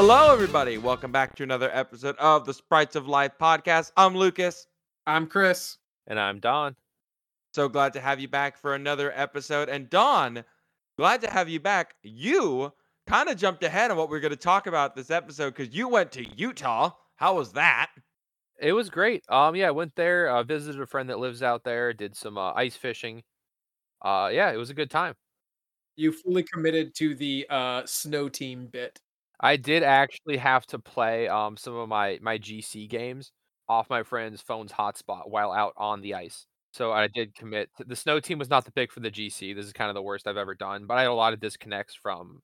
Hello, everybody. Welcome back to another episode of the Sprites of Life podcast. I'm Lucas. I'm Chris. And I'm Don. So glad to have you back for another episode. And Don, glad to have you back. You kind of jumped ahead on what we're going to talk about this episode because you went to Utah. How was that? It was great. Um, yeah, I went there, uh, visited a friend that lives out there, did some uh, ice fishing. Uh, yeah, it was a good time. You fully committed to the uh, snow team bit. I did actually have to play um some of my my GC games off my friend's phone's hotspot while out on the ice. So I did commit. The snow team was not the pick for the GC. This is kind of the worst I've ever done, but I had a lot of disconnects from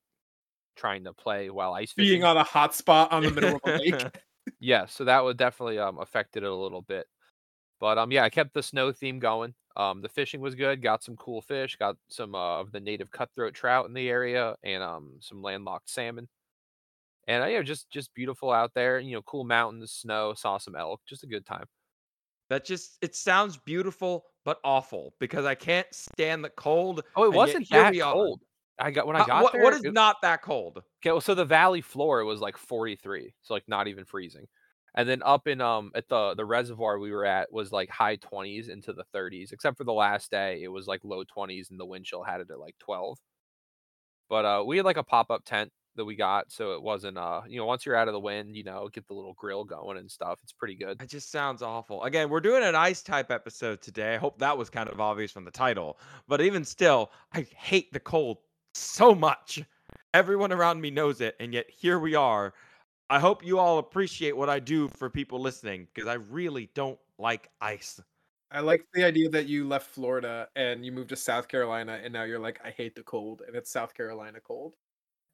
trying to play while ice fishing. Being on a hotspot on the middle of a lake. yeah, so that would definitely um affected it a little bit. But um yeah, I kept the snow theme going. Um the fishing was good, got some cool fish, got some uh, of the native cutthroat trout in the area and um some landlocked salmon. And you know just just beautiful out there. You know, cool mountains, snow, saw some elk, just a good time. That just it sounds beautiful but awful because I can't stand the cold. Oh, it wasn't that cold. I got when I Uh, got what, there. what is it- not that cold? Okay, well, so the valley floor was like 43, so like not even freezing. And then up in um at the the reservoir we were at was like high 20s into the 30s, except for the last day it was like low 20s and the wind chill had it at like 12. But uh we had like a pop-up tent that we got, so it wasn't uh you know, once you're out of the wind, you know, get the little grill going and stuff. It's pretty good. It just sounds awful. Again, we're doing an ice type episode today. I hope that was kind of obvious from the title. But even still, I hate the cold so much. Everyone around me knows it, and yet here we are. I hope you all appreciate what I do for people listening because I really don't like ice. I like the idea that you left Florida and you moved to South Carolina, and now you're like, I hate the cold, and it's South Carolina cold.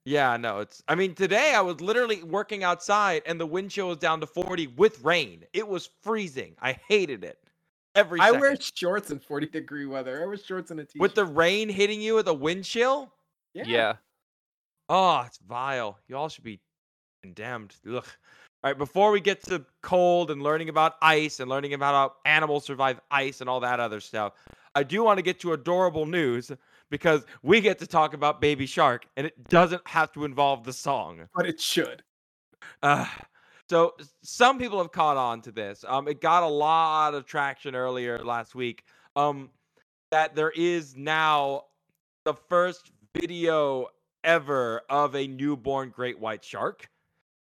Yeah, no, it's. I mean, today I was literally working outside, and the wind chill was down to 40 with rain. It was freezing. I hated it. Every I second. wear shorts in 40 degree weather. I wear shorts and a t-shirt. with the rain hitting you with a wind chill. Yeah. Yeah. Oh, it's vile. You all should be condemned. Look. All right, before we get to cold and learning about ice and learning about how animals survive ice and all that other stuff, I do want to get to adorable news because we get to talk about Baby Shark and it doesn't have to involve the song. but it should. Uh, so some people have caught on to this. Um, it got a lot of traction earlier last week. Um, that there is now the first video ever of a newborn great white shark,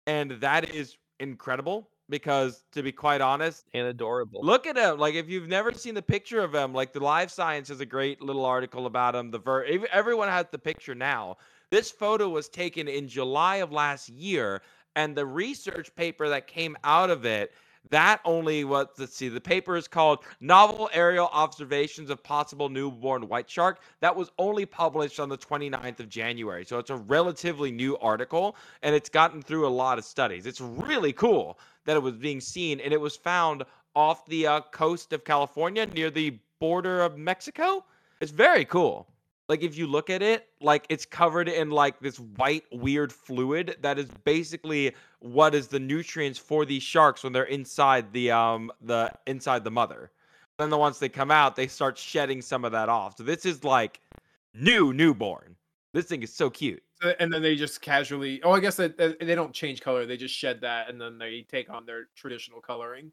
and that is incredible because, to be quite honest, And adorable. Look at him. Like if you've never seen the picture of him, like the Live Science has a great little article about him. The ver- everyone has the picture now. This photo was taken in July of last year, and the research paper that came out of it that only what let's see the paper is called novel aerial observations of possible newborn white shark. That was only published on the 29th of january so it's a relatively new article and it's gotten through a lot of studies. It's really cool that it was being seen and it was found off the uh, coast of california near the border of mexico. It's very cool like if you look at it like it's covered in like this white weird fluid that is basically what is the nutrients for these sharks when they're inside the um the inside the mother then the once they come out they start shedding some of that off so this is like new newborn this thing is so cute And then they just casually. Oh, I guess that that- they don't change color. They just shed that, and then they take on their traditional coloring.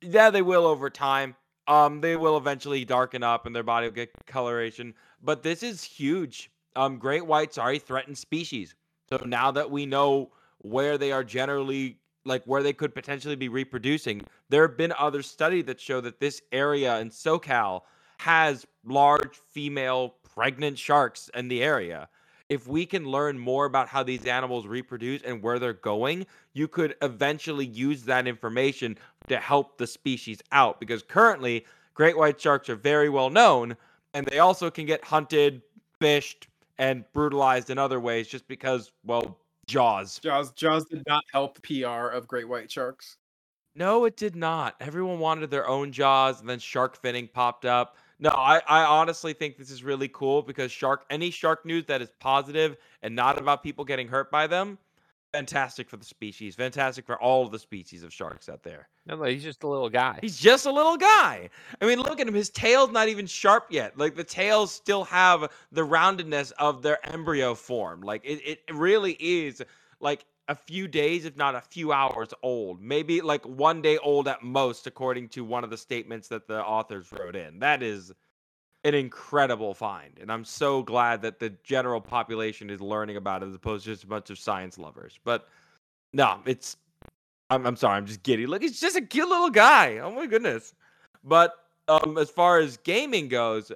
yeah they will over time um they will eventually darken up and their body will get coloration but this is huge. Um great whites are a threatened species. So now that we know where they are generally like where they could potentially be reproducing there have been other studies that show that this area in socal has large female pregnant sharks in the area. If we can learn more about how these animals reproduce and where they're going you could eventually use that information to help the species out because currently great white sharks are very well known and they also can get hunted, fished, and brutalized in other ways just because, well, jaws. Jaws Jaws did not help PR of great white sharks. No, it did not. Everyone wanted their own jaws, and then shark finning popped up. No, I, I honestly think this is really cool because shark any shark news that is positive and not about people getting hurt by them, fantastic for the species. Fantastic for all of the species of sharks out there. No, no, he's just a little guy. He's just a little guy. I mean, look at him. His tail's not even sharp yet. Like the tails still have the roundedness of their embryo form. Like it, it really is like a few days, if not a few hours old. Maybe like one day old at most, according to one of the statements that the authors wrote in. That is an incredible find. And I'm so glad that the general population is learning about it as opposed to just a bunch of science lovers. But no, it's I'm, I'm sorry, I'm just giddy. Look, he's just a cute little guy. Oh my goodness. But um, as far as gaming goes,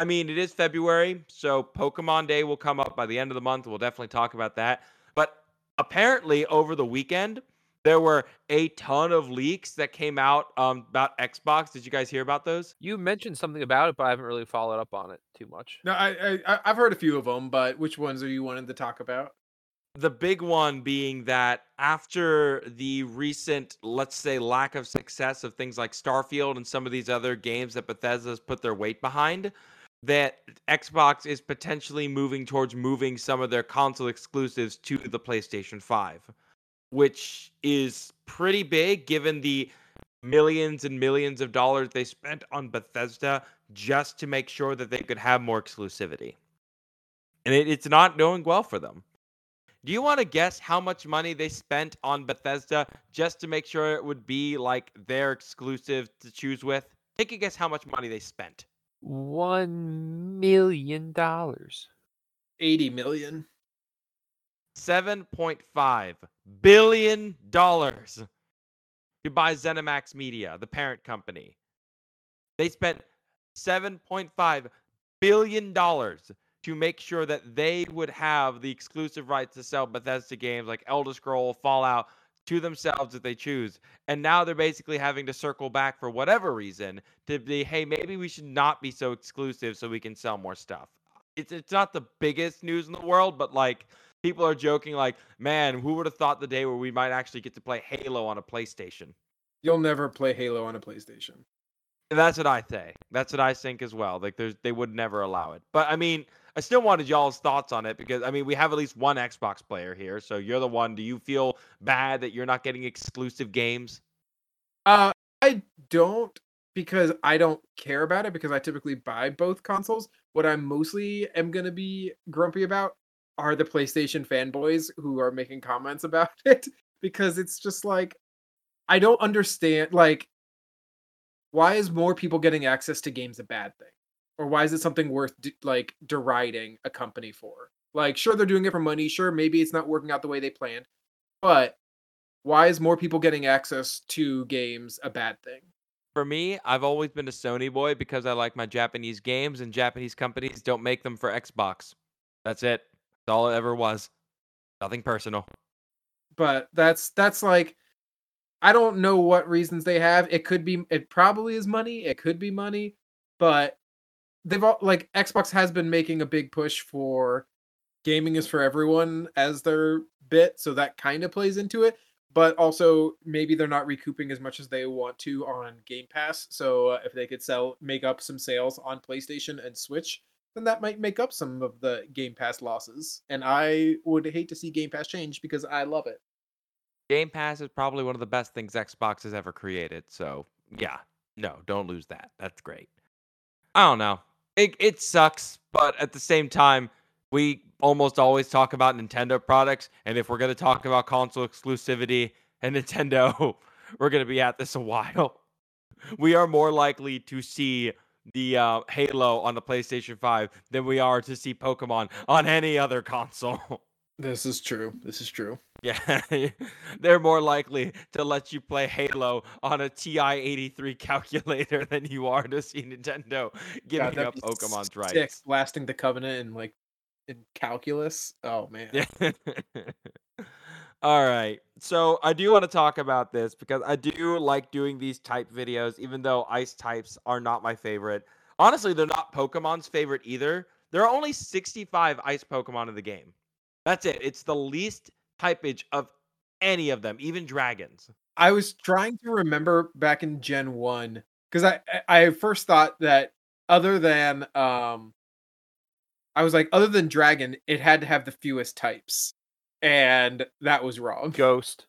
I mean, it is February, so Pokemon Day will come up by the end of the month. We'll definitely talk about that. But apparently, over the weekend, there were a ton of leaks that came out um, about Xbox. Did you guys hear about those? You mentioned something about it, but I haven't really followed up on it too much. No, I, I I've heard a few of them, but which ones are you wanting to talk about? the big one being that after the recent, let's say, lack of success of things like Starfield and some of these other games that Bethesda's put their weight behind, that Xbox is potentially moving towards moving some of their console exclusives to the PlayStation 5, which is pretty big given the millions and millions of dollars they spent on Bethesda just to make sure that they could have more exclusivity. And it, it's not going well for them. Do you want to guess how much money they spent on Bethesda just to make sure it would be like their exclusive to choose with? Take a guess how much money they spent. One million dollars. 80 million. $7.5 billion dollars to buy ZeniMax Media, the parent company. They spent $7.5 billion to make sure that they would have the exclusive rights to sell Bethesda games like Elder Scroll, Fallout to themselves if they choose. And now they're basically having to circle back for whatever reason to be, hey, maybe we should not be so exclusive so we can sell more stuff. It's it's not the biggest news in the world, but like people are joking like, man, who would have thought the day where we might actually get to play Halo on a PlayStation? You'll never play Halo on a PlayStation. And that's what I say. That's what I think as well. Like there's they would never allow it. But I mean, I still wanted y'all's thoughts on it because I mean we have at least one Xbox player here, so you're the one. Do you feel bad that you're not getting exclusive games? Uh, I don't because I don't care about it because I typically buy both consoles. What I mostly am gonna be grumpy about are the PlayStation fanboys who are making comments about it because it's just like I don't understand like why is more people getting access to games a bad thing? or why is it something worth d- like deriding a company for? Like, sure, they're doing it for money. Sure, maybe it's not working out the way they planned, but why is more people getting access to games a bad thing? For me, I've always been a Sony boy because I like my Japanese games, and Japanese companies don't make them for Xbox. That's it. That's all it ever was. Nothing personal. But that's that's like I don't know what reasons they have. It could be it probably is money. It could be money, but they've all like Xbox has been making a big push for gaming is for everyone as their bit, so that kind of plays into it. But also, maybe they're not recouping as much as they want to on Game Pass. So uh, if they could sell, make up some sales on PlayStation and Switch, then that might make up some of the Game Pass losses. And I would hate to see Game Pass change because I love it. Game Pass is probably one of the best things Xbox has ever created. So yeah, no, don't lose that. That's great. I don't know it, it sucks, but at the same time, we almost always talk about Nintendo products. And if we're going to talk about console exclusivity and Nintendo, we're going to be at this a while. We are more likely to see the uh, Halo on the PlayStation 5 than we are to see Pokemon on any other console. This is true. This is true. Yeah, they're more likely to let you play Halo on a TI 83 calculator than you are to see Nintendo giving God, up Pokemon's sick, rights. Blasting the Covenant in like in calculus. Oh man. All right. So I do want to talk about this because I do like doing these type videos, even though ice types are not my favorite. Honestly, they're not Pokemon's favorite either. There are only 65 ice Pokemon in the game. That's it. It's the least typage of any of them, even dragons. I was trying to remember back in Gen 1 because I I first thought that other than um I was like other than dragon it had to have the fewest types and that was wrong. Ghost.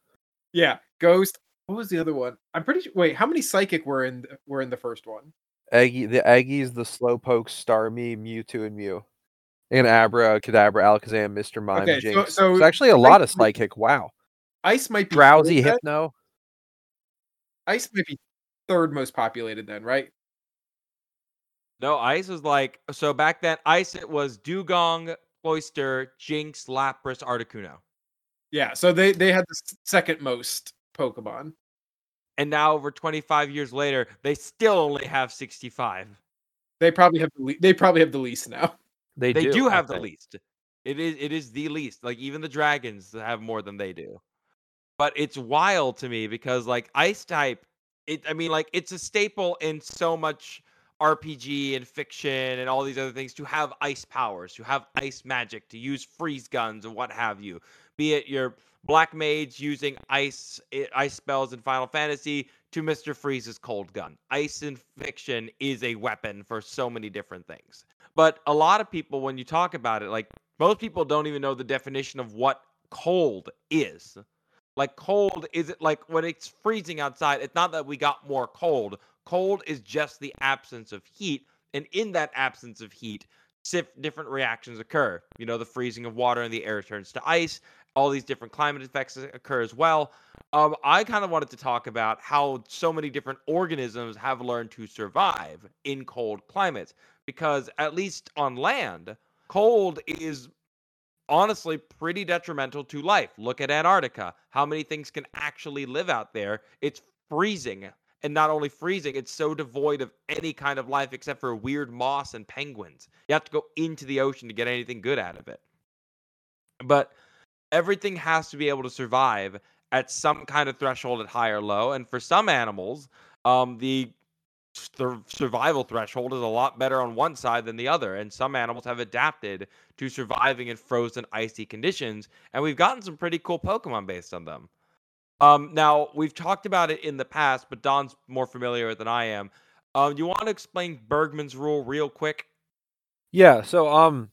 Yeah, ghost. What was the other one? I'm pretty sure wait, how many psychic were in were in the first one? Aggie the Aggies, the Slowpoke, Starmie, Mewtwo, and Mew. And Abra, Kadabra, Alakazam, Mr. Mime, Okay, so- Jynx. so It's actually a lot of psychic. Wow. Ice might be Drowzee, third then? Hypno. Ice might be third most populated then, right? No, ice was like so back then. Ice it was Dewgong, Cloyster, Jynx, Lapras, Articuno, Yeah. So they they had the second most Pokemon. and now over 25 years later, they still only have 65. They probably have the le- they probably have the least now. They, They do I have the least. It is it is the least. Like even the dragons have more than they do. But it's wild to me because like ice type, it I mean like it's a staple in so much RPG and fiction and all these other things to have ice powers, to have ice magic, to use freeze guns and what have you. Be it your black mage using ice ice spells in Final Fantasy to Mr. Freeze's cold gun. Ice in fiction is a weapon for so many different things. But a lot of people, when you talk about it, like most people don't even know the definition of what cold is. Like cold is it like when it's freezing outside, it's not that we got more cold. Cold is just the absence of heat. And in that absence of heat, different reactions occur. You know, the freezing of water and the air turns to ice. All these different climate effects occur as well. Um, I kind of wanted to talk about how so many different organisms have learned to survive in cold climates because at least on land, cold is honestly pretty detrimental to life. Look at Antarctica. How many things can actually live out there? It's freezing. And not only freezing, it's so devoid of any kind of life except for weird moss and penguins. You have to go into the ocean to get anything good out of it. But everything has to be able to survive at some kind of threshold at high or low. And for some animals, um, the the survival threshold is a lot better on one side than the other and some animals have adapted to surviving in frozen icy conditions and we've gotten some pretty cool pokemon based on them um, now we've talked about it in the past but don's more familiar than i am um, you want to explain Bergmann's rule real quick Yeah, so um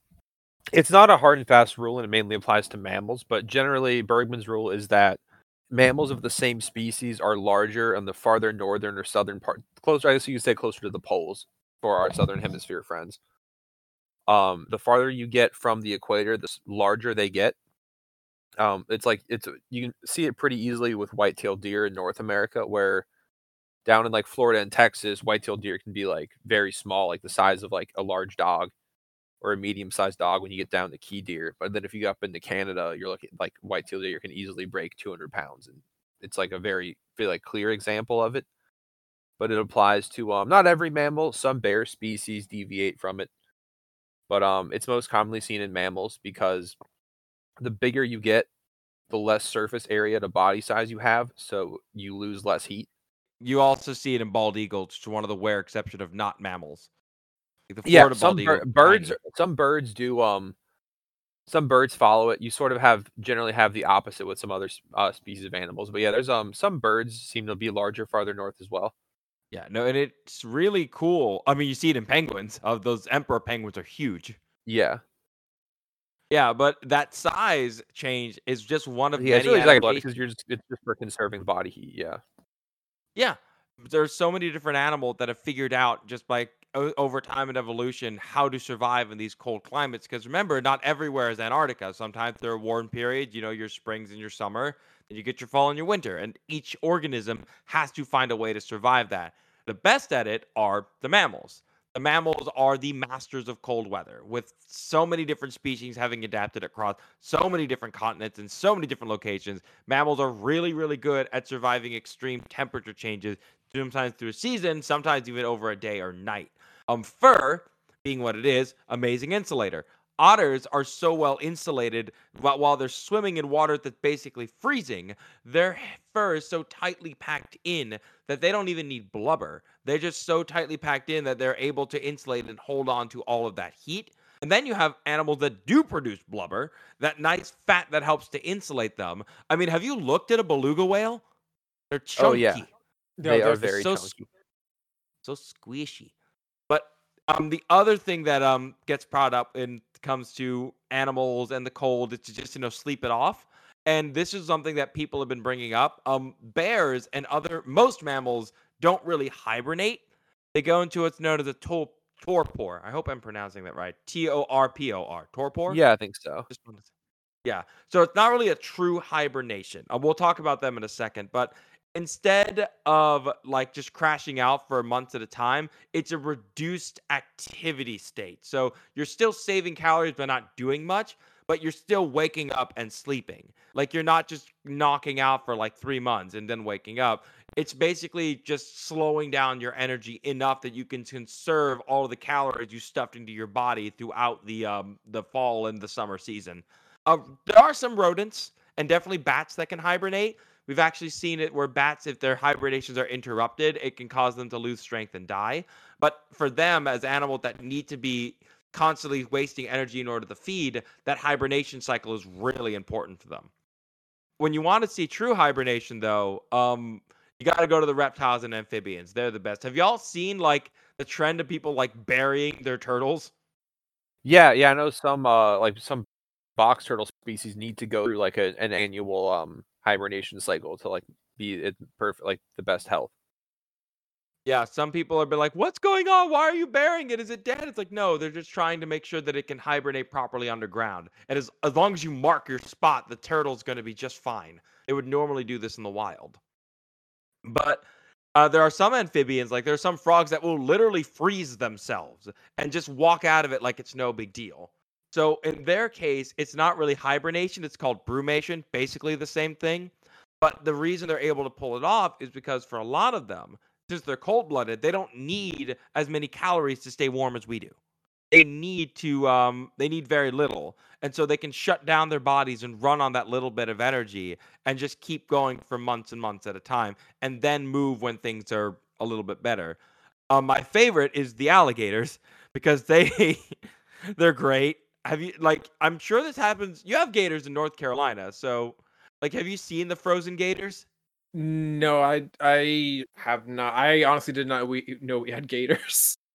it's not a hard and fast rule and it mainly applies to mammals, but generally Bergmann's rule is that mammals of the same species are larger on the farther northern or southern part closer I guess you could say closer to the poles for our southern hemisphere friends. Um the farther you get from the equator, the larger they get. Um it's like it's you can see it pretty easily with white-tailed deer in North America where down in like Florida and Texas, white-tailed deer can be like very small, like the size of like a large dog or a medium-sized dog when you get down to key deer. But then if you go up into Canada, you're looking like white-tailed deer can easily break 200 pounds, and it's like a very like clear example of it. But it applies to um not every mammal. Some bear species deviate from it, but um it's most commonly seen in mammals because the bigger you get, the less surface area to body size you have, so you lose less heat. you also see it in bald eagles which is one of the rare exception of not mammals Like the yeah some bald bir- eagle birds some birds do um some birds follow it you sort of have generally have the opposite with some other uh, species of animals but yeah there's um some birds seem to be larger farther north as well Yeah, no, and it's really cool. I mean, you see it in penguins. Of those emperor penguins are huge. yeah Yeah, but that size change is just one of yeah many really adaptations. because you're just it's just for conserving body heat yeah Yeah, there's so many different animals that have figured out just by o- over time and evolution how to survive in these cold climates. Because remember, not everywhere is Antarctica. Sometimes there are warm periods. You know, your springs and your summer. and you get your fall and your winter, and each organism has to find a way to survive that. The best at it are the mammals. Mammals are the masters of cold weather, with so many different species having adapted across so many different continents and so many different locations. Mammals are really, really good at surviving extreme temperature changes, sometimes through a season, sometimes even over a day or night. Um, fur, being what it is, amazing insulator. Otters are so well insulated while, while they're swimming in water that's basically freezing. Their fur is so tightly packed in that they don't even need blubber. They're just so tightly packed in that they're able to insulate and hold on to all of that heat. And then you have animals that do produce blubber, that nice fat that helps to insulate them. I mean, have you looked at a beluga whale? They're chunky. Oh, yeah. No, they are very so chunky so squishy. But um, the other thing that um gets brought up when it comes to animals and the cold it's just you know sleep it off. And this is something that people have been bringing up. Um, bears and other most mammals don't really hibernate. They go into what's known as a tor- torpor. I hope I'm pronouncing that right. T O R P O R. Torpor. Yeah, I think so. Just wanted to say- Yeah. So it's not really a true hibernation. Uh, we'll talk about them in a second, but instead of like just crashing out for months at a time, it's a reduced activity state. So you're still saving calories but not doing much, but you're still waking up and sleeping. Like you're not just knocking out for like 3 months and then waking up. It's basically just slowing down your energy enough that you can conserve all of the calories you stuffed into your body throughout the um the fall and the summer season. Uh, there are some rodents and definitely bats that can hibernate. We've actually seen it where bats, if their hibernations are interrupted, it can cause them to lose strength and die. But for them, as animals that need to be constantly wasting energy in order to feed, that hibernation cycle is really important for them. When you want to see true hibernation, though, um, you got to go to the reptiles and amphibians. They're the best. Have y'all seen like the trend of people like burying their turtles? Yeah, yeah, I know some uh like some box turtle species need to go through like a, an annual um hibernation cycle to like be at perfect like the best health. Yeah, some people have been like, "What's going on? Why are you burying it? Is it dead?" It's like, no, they're just trying to make sure that it can hibernate properly underground. And as as long as you mark your spot, the turtle's going to be just fine. They would normally do this in the wild. But uh, there are some amphibians, like there are some frogs that will literally freeze themselves and just walk out of it like it's no big deal. So in their case, it's not really hibernation; it's called brumation, basically the same thing. But the reason they're able to pull it off is because for a lot of them, since they're cold blooded, they don't need as many calories to stay warm as we do. They need to um they need very little. And so they can shut down their bodies and run on that little bit of energy and just keep going for months and months at a time and then move when things are a little bit better. Um my favorite is the alligators because they they're great. Have you like I'm sure this happens you have gators in North Carolina. So like have you seen the frozen gators? No, I I have not. I honestly did not we know we had gators.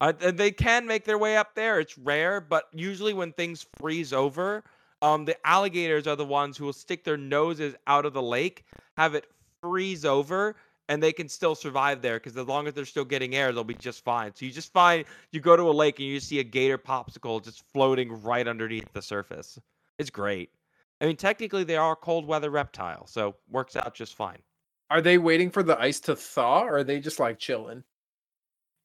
Uh, they can make their way up there. It's rare, but usually when things freeze over, um, the alligators are the ones who will stick their noses out of the lake, have it freeze over, and they can still survive there because as long as they're still getting air, they'll be just fine. So you just find you go to a lake and you see a gator popsicle just floating right underneath the surface. It's great. I mean, technically they are a cold weather reptile, so works out just fine. Are they waiting for the ice to thaw, or are they just like chilling?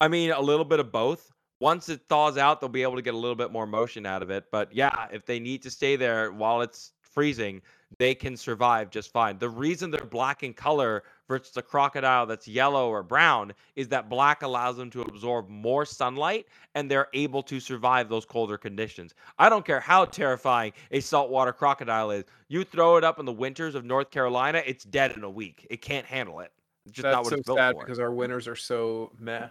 I mean, a little bit of both. Once it thaws out, they'll be able to get a little bit more motion out of it. But yeah, if they need to stay there while it's freezing, they can survive just fine. The reason they're black in color versus a crocodile that's yellow or brown is that black allows them to absorb more sunlight and they're able to survive those colder conditions. I don't care how terrifying a saltwater crocodile is. You throw it up in the winters of North Carolina, it's dead in a week. It can't handle it. It's just not That's what so it's built sad for. because our winters are so meh.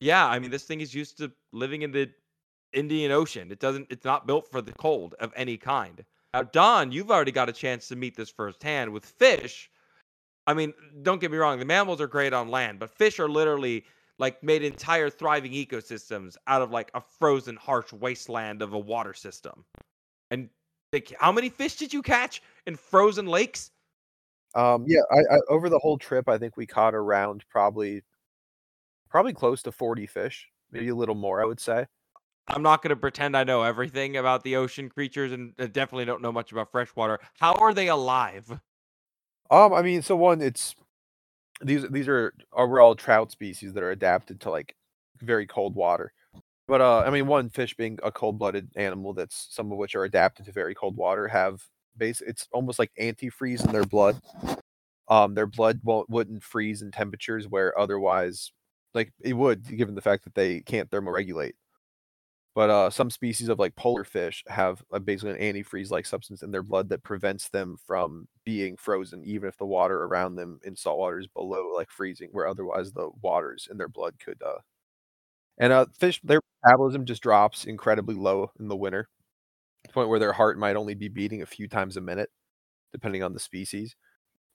Yeah, I mean, this thing is used to living in the Indian Ocean. It doesn't. It's not built for the cold of any kind. Now, Don, you've already got a chance to meet this firsthand with fish. I mean, don't get me wrong. The mammals are great on land, but fish are literally like made entire thriving ecosystems out of like a frozen, harsh wasteland of a water system. And like, how many fish did you catch in frozen lakes? Um, yeah, I, I over the whole trip, I think we caught around probably, probably close to forty fish, maybe a little more. I would say. I'm not going to pretend I know everything about the ocean creatures and uh, definitely don't know much about freshwater. How are they alive? Um, I mean, so one, it's these these are overall trout species that are adapted to like very cold water. But uh, I mean, one fish being a cold-blooded animal, that's some of which are adapted to very cold water, have base. It's almost like antifreeze in their blood. Um, their blood won't wouldn't freeze in temperatures where otherwise, like it would, given the fact that they can't thermoregulate. But uh, some species of like polar fish have a, basically an antifreeze-like substance in their blood that prevents them from being frozen, even if the water around them in salt water is below like freezing, where otherwise the waters in their blood could. Uh... And uh, fish, their metabolism just drops incredibly low in the winter, to the point where their heart might only be beating a few times a minute, depending on the species.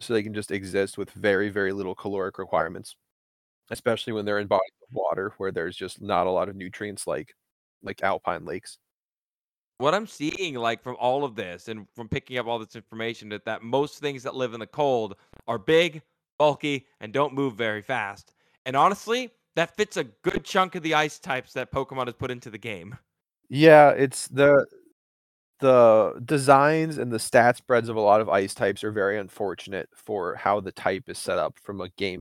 So they can just exist with very, very little caloric requirements, especially when they're in bodies of water where there's just not a lot of nutrients like like alpine lakes. What I'm seeing, like from all of this and from picking up all this information, that that most things that live in the cold are big, bulky, and don't move very fast. And honestly, that fits a good chunk of the ice types that Pokemon has put into the game. Yeah, it's the the designs and the stat spreads of a lot of ice types are very unfortunate for how the type is set up from a game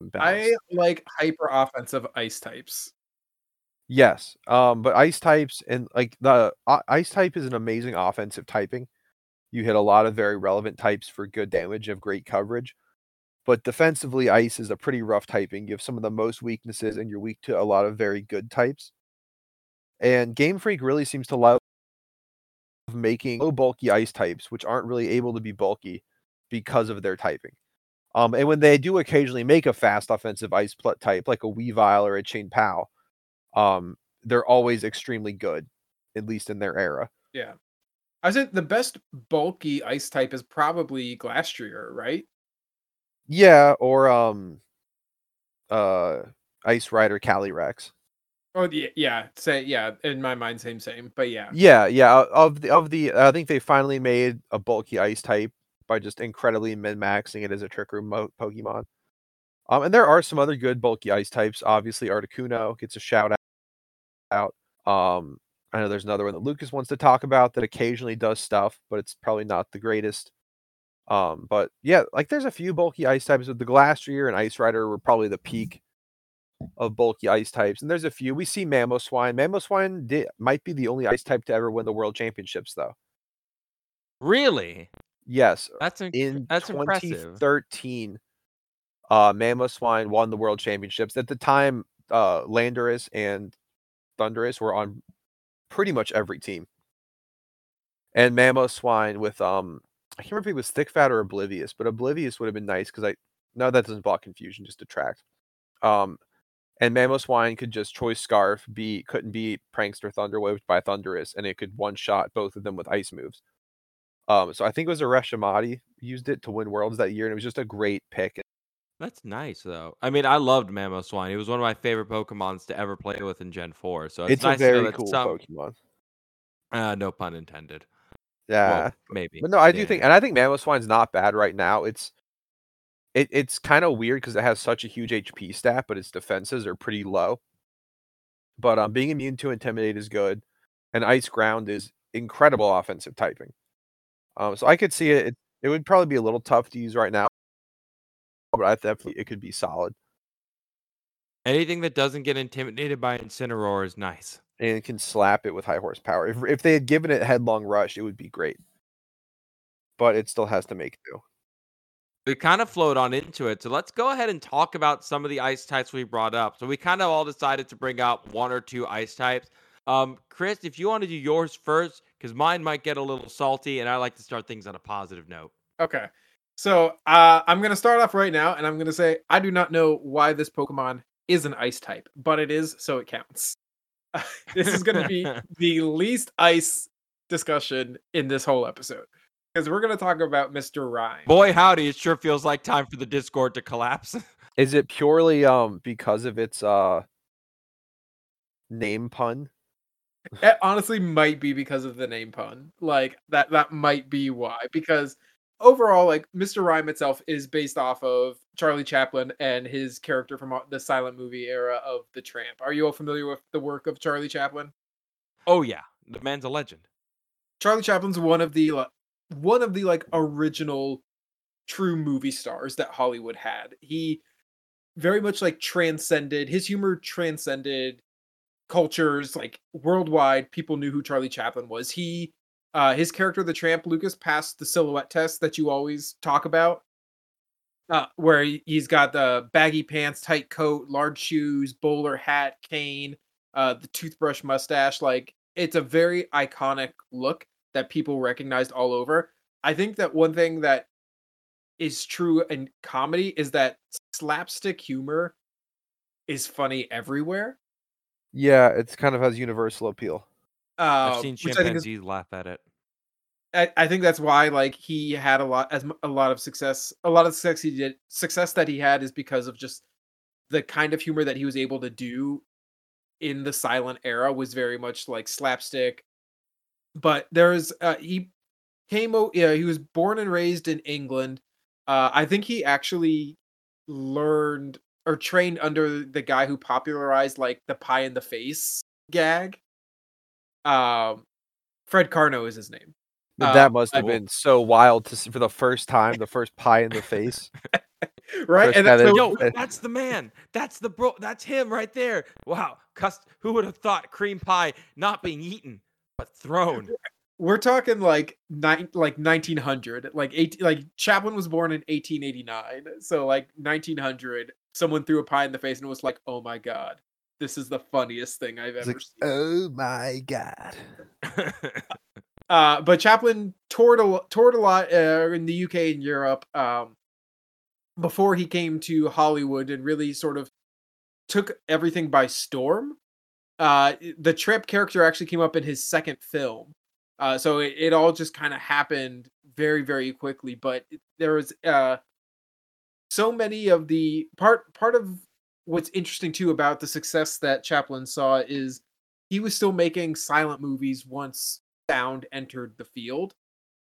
balance. I like hyper offensive ice types. Yes, um, but ice types and like the uh, ice type is an amazing offensive typing. You hit a lot of very relevant types for good damage, of great coverage. But defensively, ice is a pretty rough typing. You have some of the most weaknesses, and you're weak to a lot of very good types. And Game Freak really seems to love making low bulky ice types, which aren't really able to be bulky because of their typing. Um, and when they do occasionally make a fast offensive ice type, like a Weavile or a Chien-Pao, um, they're always extremely good, at least in their era. Yeah. I said the best bulky ice type is probably Glastrier, right? Yeah, or um, uh, Ice Rider Calyrex. Oh yeah, yeah. Say yeah. In my mind, same same. But yeah, Yeah, yeah. Of the of the, I think they finally made a bulky ice type by just incredibly min maxing it as a trick room mo- Pokemon. Um, and there are some other good bulky ice types. Obviously, Articuno gets a shout out. Um, I know there's another one that Lucas wants to talk about that occasionally does stuff, but it's probably not the greatest. Um, but yeah, like there's a few bulky ice types with the Glastrier and Ice Rider were probably the peak of bulky ice types. And there's a few. We see Mamoswine. Mamoswine did, might be the only ice type to ever win the world championships, though. Really? Yes, That's inc- in that's impressive. 2013, uh, Mamoswine won the world championships. At the time, uh, Landorus and Thundurus were on pretty much every team. And Mamoswine with um, I can't remember if it was Thick Fat or Oblivious, but Oblivious would have been nice because I no, that doesn't block confusion, just detract. Um, and Mamoswine could just choice Scarf, be couldn't be Prankster Thunderwave by Thundurus, and it could one shot both of them with ice moves. Um, so I think it was Arash Ommati used it to win worlds that year, and it was just a great pick. That's nice though. I mean, I loved Mamoswine. He was one of my favorite Pokemons to ever play with in Gen 4. So it's, It's, nice a very cool some Pokemon. uh, no pun intended. Yeah, Well, maybe. but no, I do Yeah, think, and I think Mamoswine's not bad right now. It's it, it's kind of weird because it has such a huge HP stat, but its defenses are pretty low. But um, being immune to Intimidate is good, and Ice Ground is incredible offensive typing. Um, so I could see it. it. It would probably be a little tough to use right now, but I definitely it could be solid Anything that doesn't get intimidated by Incineroar is nice. and can slap it with high horsepower. If if they had given it Headlong Rush, it would be great. But it still has to make do. We kind of flowed on into it. So let's go ahead and talk about some of the ice types we brought up. So we kind of all decided to bring up one or two ice types. Um, Chris, if you want to do yours first, because mine might get a little salty, and I like to start things on a positive note. Okay. So uh, I'm gonna start off right now, and I'm gonna say I do not know why this Pokemon is an ice type, but it is, so it counts. this is gonna be the least ice discussion in this whole episode because we're gonna talk about Mr. Rime. Boy, howdy! It sure feels like time for the Discord to collapse. Is it purely um because of its uh name pun? It honestly might be because of the name pun. Like that that might be why. Because overall, like Mr. Rime itself is based off of Charlie Chaplin and his character from uh, the silent movie era of The Tramp. Are you all familiar with the work of Charlie Chaplin? oh yeah, the man's a legend. Charlie Chaplin's one of the one of the like original true movie stars that Hollywood had. He very much like transcended his humor transcended cultures like worldwide people knew who Charlie Chaplin was. He uh his character the tramp Lucas passed the silhouette test that you always talk about. Uh, where he- he's got the baggy pants, tight coat, large shoes, bowler hat, cane, uh, the toothbrush mustache. Like it's a very iconic look that people recognized all over. I think that one thing that is true in comedy is that slapstick humor is funny everywhere. Yeah, it's kind of has universal appeal. Uh, I've seen which I think is chimpanzees laugh at it. I, think that's why like he had a lot as a lot of success a lot of success he did success that he had is because of just the kind of humor that he was able to do in the silent era was very much like slapstick but there's uh he came yeah he was born and raised in England uh I think he actually learned or trained under the guy who popularized like the pie in the face gag. Um, Fred Karno is his name. But Uh, that must have been so wild to see for the first time, the first pie in the face. right? First And that's so, Yo, that's the man. That's the bro. That's him right there. Wow. Cust- who would have thought cream pie not being eaten but thrown? we're talking like nine, like 1900, like eight, like Chaplin was born in 1889, so like 1900. Someone threw a pie in the face and was like, "Oh my god, this is the funniest thing I've It's ever like, seen." oh my god. Uh, but Chaplin toured a toured a lot uh, in the UK and Europe um, before he came to Hollywood and really sort of took everything by storm. Uh, the Tramp character actually came up in his second film, uh, so it, it all just kind of happened very very quickly. But there was uh, so many of the part part of what's interesting too about the success that Chaplin saw is he was still making silent movies once sound entered the field.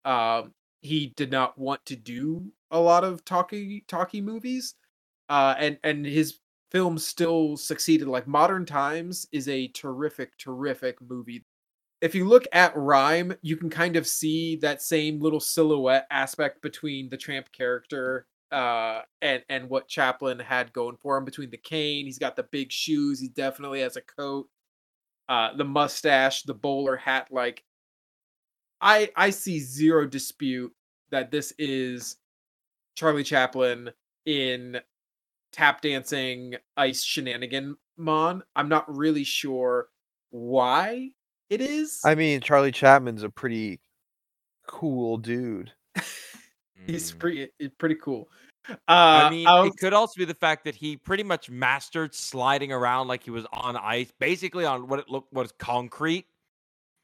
Um, he did not want to do a lot of talky talky movies, uh, and and his films still succeeded. Like Modern Times is a terrific, terrific movie. If you look at Rime, you can kind of see that same little silhouette aspect between the tramp character uh and and what Chaplin had going for him between the cane he's got the big shoes he definitely has a coat uh the mustache the bowler hat like i i see zero dispute that this is charlie chaplin in tap dancing ice shenanigan mon i'm not really sure why it is I mean, Charlie Chapman's a pretty cool dude. he's Mm. pretty pretty cool uh I mean, I'll- it could also be the fact that he pretty much mastered sliding around like he was on ice, basically on what it looked was concrete.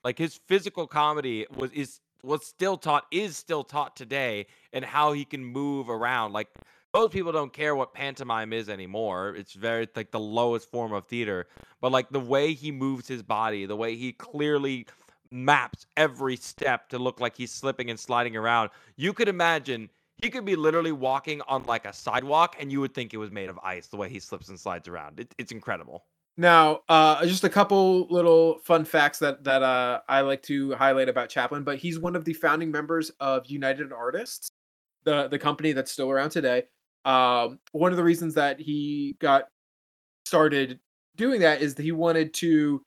Like his physical comedy was is was still taught is still taught today, and how he can move around. Like most people don't care what pantomime is anymore. It's very like the lowest form of theater. But like the way he moves his body, the way he clearly maps every step to look like he's slipping and sliding around. You could imagine he could be literally walking on like a sidewalk and you would think it was made of ice the way he slips and slides around. It, it's incredible. Now, uh, just a couple little fun facts that that uh, I like to highlight about Chaplin. But he's one of the founding members of United Artists, the the company that's still around today. Um, one of the reasons that he got started doing that is that he wanted to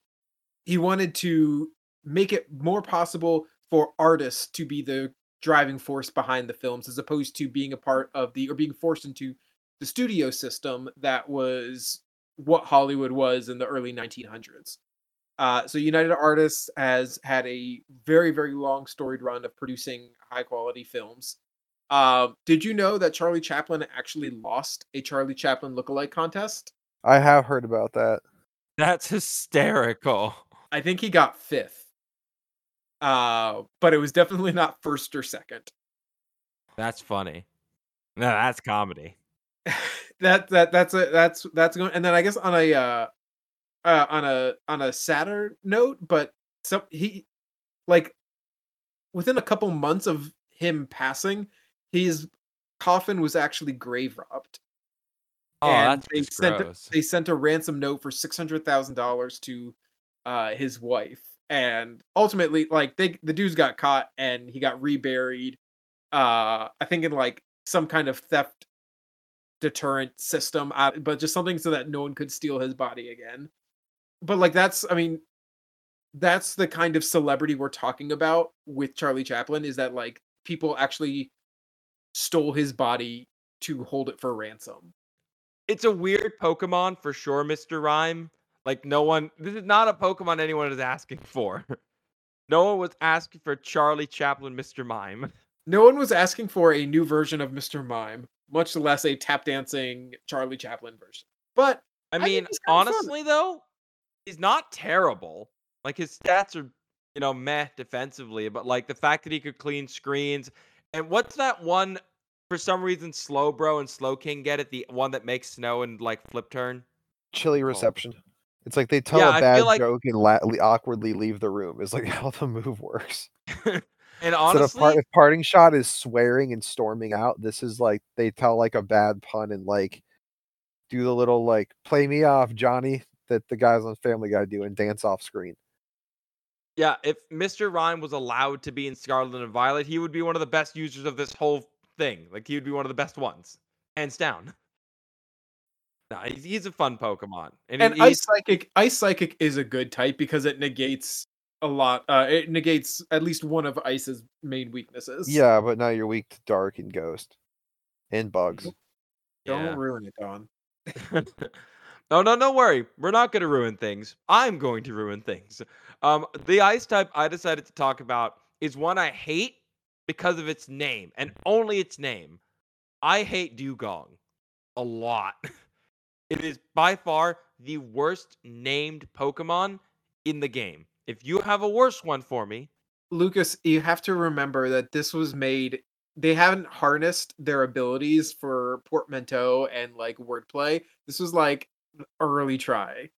he wanted to make it more possible for artists to be the driving force behind the films as opposed to being a part of the or being forced into the studio system that was what Hollywood was in the early 1900s. Uh, so United Artists has had a very, very long storied run of producing high quality films. Um, did you know that Charlie Chaplin actually lost a Charlie Chaplin lookalike contest? I have heard about that. That's hysterical. I think he got fifth. Uh, but it was definitely not first or second. That's funny. No, that's comedy. that that that's a that's that's going and then I guess on a uh, uh on a on a sadder note, but so he like within a couple months of him passing, his coffin was actually grave robbed. Oh, And that's they sent a- gross. They sent a ransom note for six hundred thousand dollars to uh his wife, and ultimately, like they the dudes got caught and he got reburied. Uh, I think in like some kind of theft deterrent system, uh, but just something so that no one could steal his body again. But like that's, I mean, that's the kind of celebrity we're talking about with Charlie Chaplin. Is that like people actually stole his body to hold it for ransom? It's a weird Pokemon for sure, Mr. Rime. Like no one this is not a Pokemon anyone is asking for. No one was asking for Charlie Chaplin, Mr. Mime. No one was asking for a new version of Mr. Mime, much less a tap dancing Charlie Chaplin version. But I think mean, he's fun. honestly though, he's not terrible. Like his stats are, you know, meh defensively, but like the fact that he could clean screens and what's that one for some reason Slowbro and Slowking get it the one that makes snow and like flip turn. Chilly oh. reception. It's like they tell Yeah, a I bad like- joke and la- awkwardly leave the room. It's like how the move works. And So the part, if parting shot is swearing and storming out, this is like they tell like a bad pun and like do the little like play me off, Johnny, that the guys on Family Guy do and dance off screen. Yeah, if Mr. Rime was allowed to be in Scarlet and Violet, he would be one of the best users of this whole thing. Like he would be one of the best ones, hands down. No, he's, he's a fun Pokemon, and, And he- Ice Psychic, Ice Psychic is a good type because it negates a lot. Uh, it negates at least one of Ice's main weaknesses. Yeah, but now you're weak to dark and ghost and bugs. Don't yeah. ruin it, Don. no, no, don't worry. We're not going to ruin things. I'm going to ruin things. Um, the ice type I decided to talk about is one I hate because of its name and only its name. I hate Dewgong a lot. It is by far the worst named Pokemon in the game. If you have a worse one for me, Lucas, you have to remember that this was made. They haven't harnessed their abilities for portmanteau and like wordplay. This was like early try.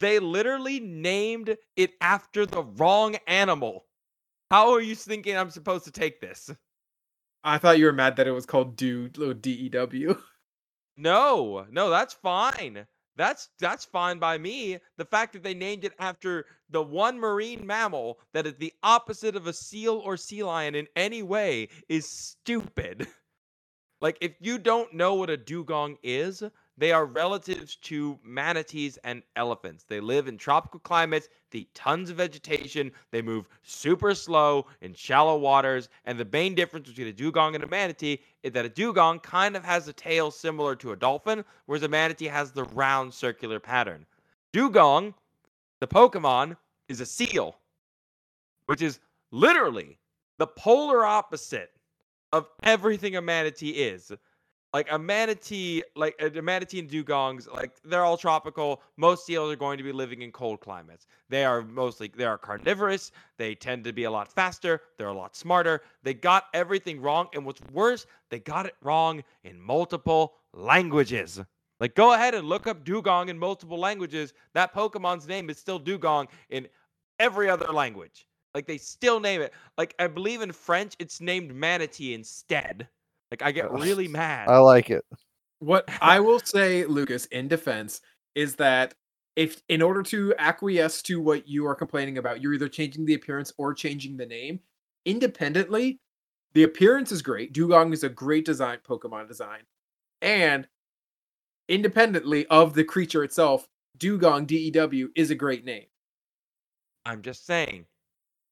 they literally named it after the wrong animal. How are you thinking I'm supposed to take this? I thought you were mad that it was called Do oh, D E W. No, no, that's fine. That's that's fine by me. The fact that they named it after the one marine mammal that is the opposite of a seal or sea lion in any way is stupid. Like if you don't know what a dugong is, they are relatives to manatees and elephants. They live in tropical climates, they eat tons of vegetation, they move super slow in shallow waters, and the main difference between a dugong and a manatee is that a dugong kind of has a tail similar to a dolphin, whereas a manatee has the round circular pattern. Dewgong, the Pokemon, is a seal, which is literally the polar opposite of everything a manatee is. Like a manatee, like a manatee and dugongs, like they're all tropical. Most seals are going to be living in cold climates. They are mostly they are carnivorous. They tend to be a lot faster. They're a lot smarter. They got everything wrong, and what's worse, they got it wrong in multiple languages. Like go ahead and look up dugong in multiple languages. That Pokemon's name is still dugong in every other language. Like they still name it. Like I believe in French, it's named manatee instead. Like I get really mad. I like it. What I will say, Lucas, in defense, is that if in order to acquiesce to what you are complaining about, you're either changing the appearance or changing the name. Independently, the appearance is great. Dewgong is a great design, Pokemon design. And independently of the creature itself, Dewgong DEW is a great name. I'm just saying.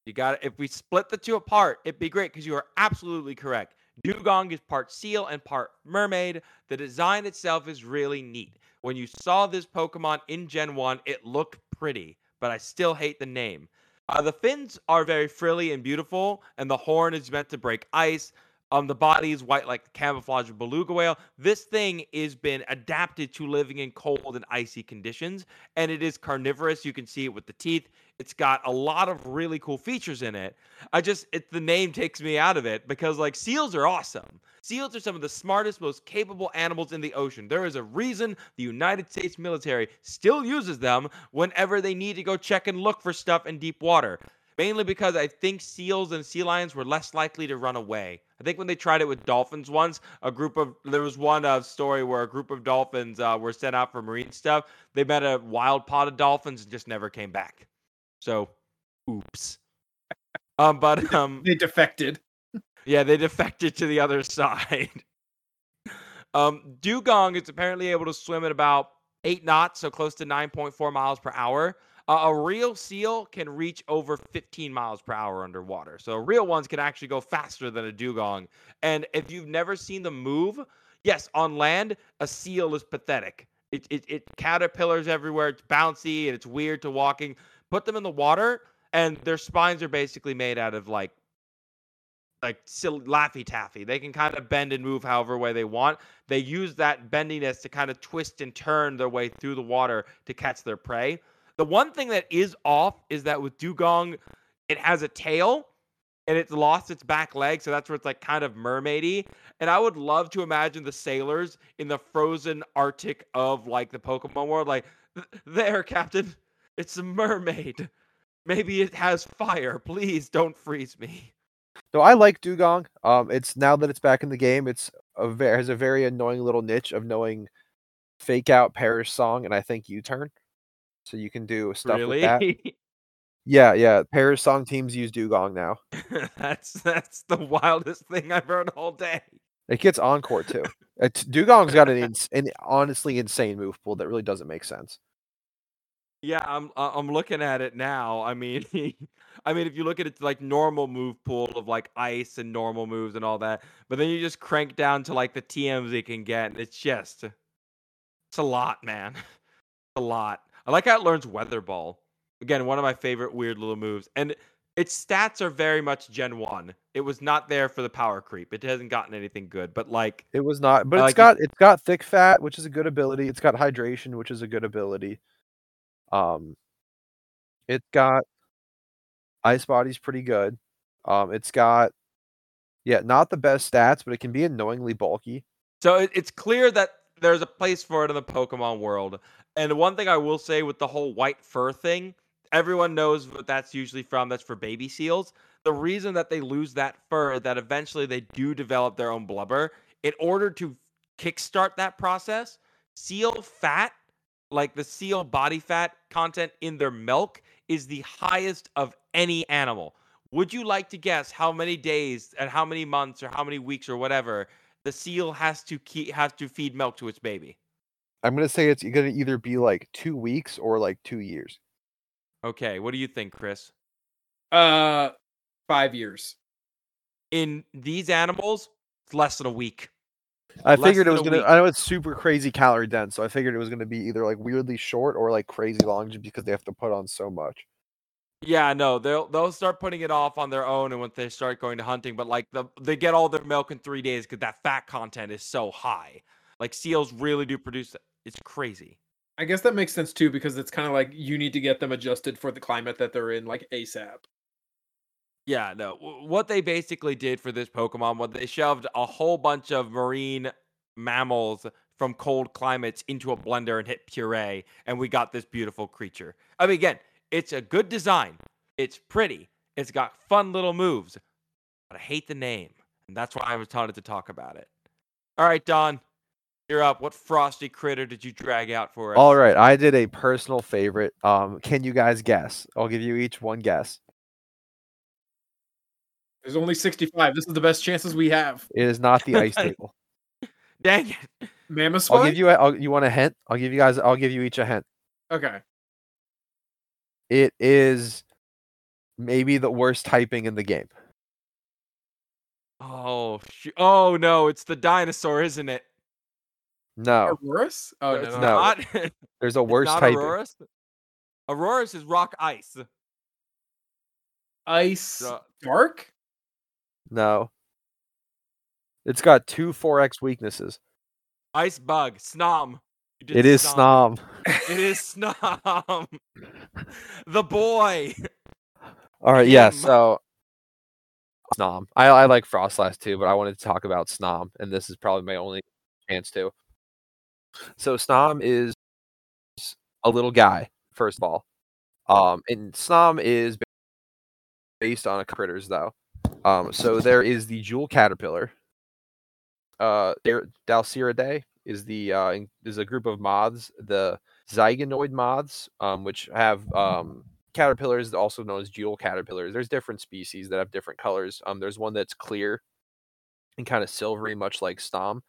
You got if we split the two apart, it'd be great because you are absolutely correct. Dewgong is part seal and part mermaid. The design itself is really neat. When you saw this Pokemon in Gen 1, it looked pretty, but I still hate the name. Uh, the fins are very frilly and beautiful, and the horn is meant to break ice. Um, the body is white like the camouflage of beluga whale. This thing is been adapted to living in cold and icy conditions, and it is carnivorous. You can see it with the teeth. It's got a lot of really cool features in it. I just it the name takes me out of it because like seals are awesome. Seals are some of the smartest, most capable animals in the ocean. There is a reason the United States military still uses them whenever they need to go check and look for stuff in deep water. Mainly because I think seals and sea lions were less likely to run away. I think when they tried it with dolphins once, a group of there was one uh, story where a group of dolphins uh, were sent out for marine stuff. They met a wild pod of dolphins and just never came back. So, oops. Um, but um, They defected. yeah, they defected to the other side. um, Dewgong is apparently able to swim at about eight knots, so close to 9.4 miles per hour. Uh, a real seal can reach over 15 miles per hour underwater. So real ones can actually go faster than a Dewgong. And if you've never seen them move, yes, on land, a seal is pathetic. It, it, it caterpillars everywhere. It's bouncy and it's weird to walking. Put them in the water, and their spines are basically made out of like like silly, laffy taffy. They can kind of bend and move however way they want. They use that bendiness to kind of twist and turn their way through the water to catch their prey. The one thing that is off is that with Dewgong, it has a tail and it's lost its back leg, so that's where it's like kind of mermaidy. And I would love to imagine the sailors in the frozen Arctic of like the Pokemon world, like there, Captain, it's a mermaid. Maybe it has fire. Please don't freeze me. So I like Dewgong. Um, it's now that it's back in the game, it's a very has a very annoying little niche of knowing fake out Perish Song and I think U Turn. So you can do stuff with that. really? Yeah, yeah. Perish Song teams use Dewgong now. that's that's the wildest thing I've heard all day. It gets Encore too. Uh, it's, Dewgong's got an, ins- an honestly insane move pool that really doesn't make sense. Yeah, I'm I'm looking at it now. I mean, I mean, if you look at it like normal move pool of like ice and normal moves and all that, but then you just crank down to like the TMs it can get, and it's just it's a lot, man. It's a lot. I like how it learns Weather Ball. Again, one of my favorite weird little moves, and its stats are very much Gen One. It was not there for the power creep. It hasn't gotten anything good, but like It was not, but I it's like got it's got thick fat, which is a good ability. It's got hydration, which is a good ability. Um, it's got ice body's pretty good. Um, it's got yeah, not the best stats, but it can be annoyingly bulky. So it's clear that there's a place for it in the Pokemon world. And one thing I will say with the whole white fur thing, everyone knows what that's usually from. That's for baby seals. The reason that they lose that fur is that eventually they do develop their own blubber. In order to kickstart that process, seal fat, like the seal body fat content in their milk, is the highest of any animal. Would you like to guess how many days and how many months or how many weeks or whatever the seal has to keep has to feed milk to its baby? I'm gonna say it's gonna either be like two weeks or like two years. Okay, what do you think, Chris? Uh, five years. In these animals, it's less than a week. I Less figured it was gonna. week. I know it's super crazy calorie dense, so I figured it was gonna be either like weirdly short or like crazy long, just because they have to put on so much. Yeah, no, they'll they'll start putting it off on their own, and when they start going to hunting, but like the they get all their milk in three days because that fat content is so high. Like seals really do produce it. It's crazy. I guess that makes sense too because it's kind of like you need to get them adjusted for the climate that they're in, like ASAP. Yeah, no. What they basically did for this Pokemon was they shoved a whole bunch of marine mammals from cold climates into a blender and hit puree, and we got this beautiful creature. I mean, again, it's a good design. It's pretty. It's got fun little moves, but I hate the name, and that's why I was wanted to talk about it. All right, Don, you're up. What frosty critter did you drag out for us? All right, I did a personal favorite. Um, can you guys guess? I'll give you each one guess. There's only 65. This is the best chances we have. It is not the ice table. Dang it! Mammoth I'll give you. A, I'll, you want a hint? I'll give you guys. I'll give you each a hint. Okay. It is maybe the worst typing in the game. Oh, sh- oh no! It's the dinosaur, isn't it? No, Aurorus? Oh, no, it's no. no. not. there's a worse not typing. Aurorus. Aurorus is rock ice. Ice So- Dark? No. It's got two 4x weaknesses. Ice bug. Snom. It is Snom. It is Snom. the boy. All right, yeah, so Snom. I, I like Froslass too, but I wanted to talk about Snom, and this is probably my only chance to. So Snom is a little guy, first of all. Um, and Snom is based on a critters though. Um, so there is the Jewel Caterpillar. Uh, there Dalceridae is the uh is a group of moths, the Zygaenoid moths, um, which have um caterpillars, also known as jewel caterpillars. There's different species that have different colors. Um, there's one that's clear and kind of silvery, much like Snom.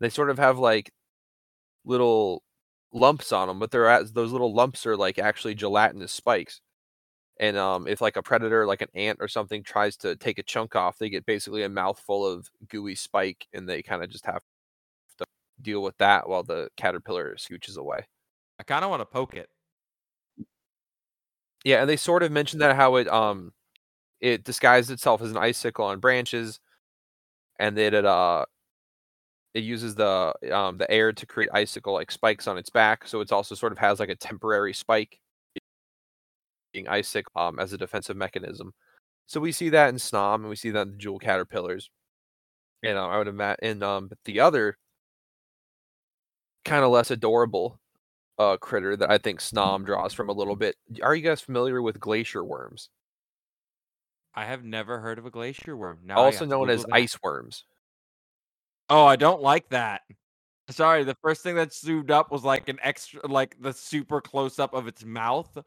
They sort of have like little lumps on them, but they're as those little lumps are like actually gelatinous spikes. And um, if like a predator, like an ant or something, tries to take a chunk off, they get basically a mouthful of gooey spike, and they kind of just have deal with that while the caterpillar scooches away. I kind of want to poke it. Yeah, and they sort of mentioned that how it um it disguised itself as an icicle on branches, and that it uh it uses the um the air to create icicle like spikes on its back, so it's also sort of has like a temporary spike being icicle um as a defensive mechanism. So we see that in Snom, and we see that in the jewel caterpillars. And uh, I would imagine, and um, but the other kind of less adorable uh, critter that I think Snom draws from a little bit. Are you guys familiar with glacier worms, I have never heard of a glacier worm. Now also known as that. ice worms? Oh, I don't like that. Sorry, the first thing that zoomed up was like an extra, like the super close up of its mouth.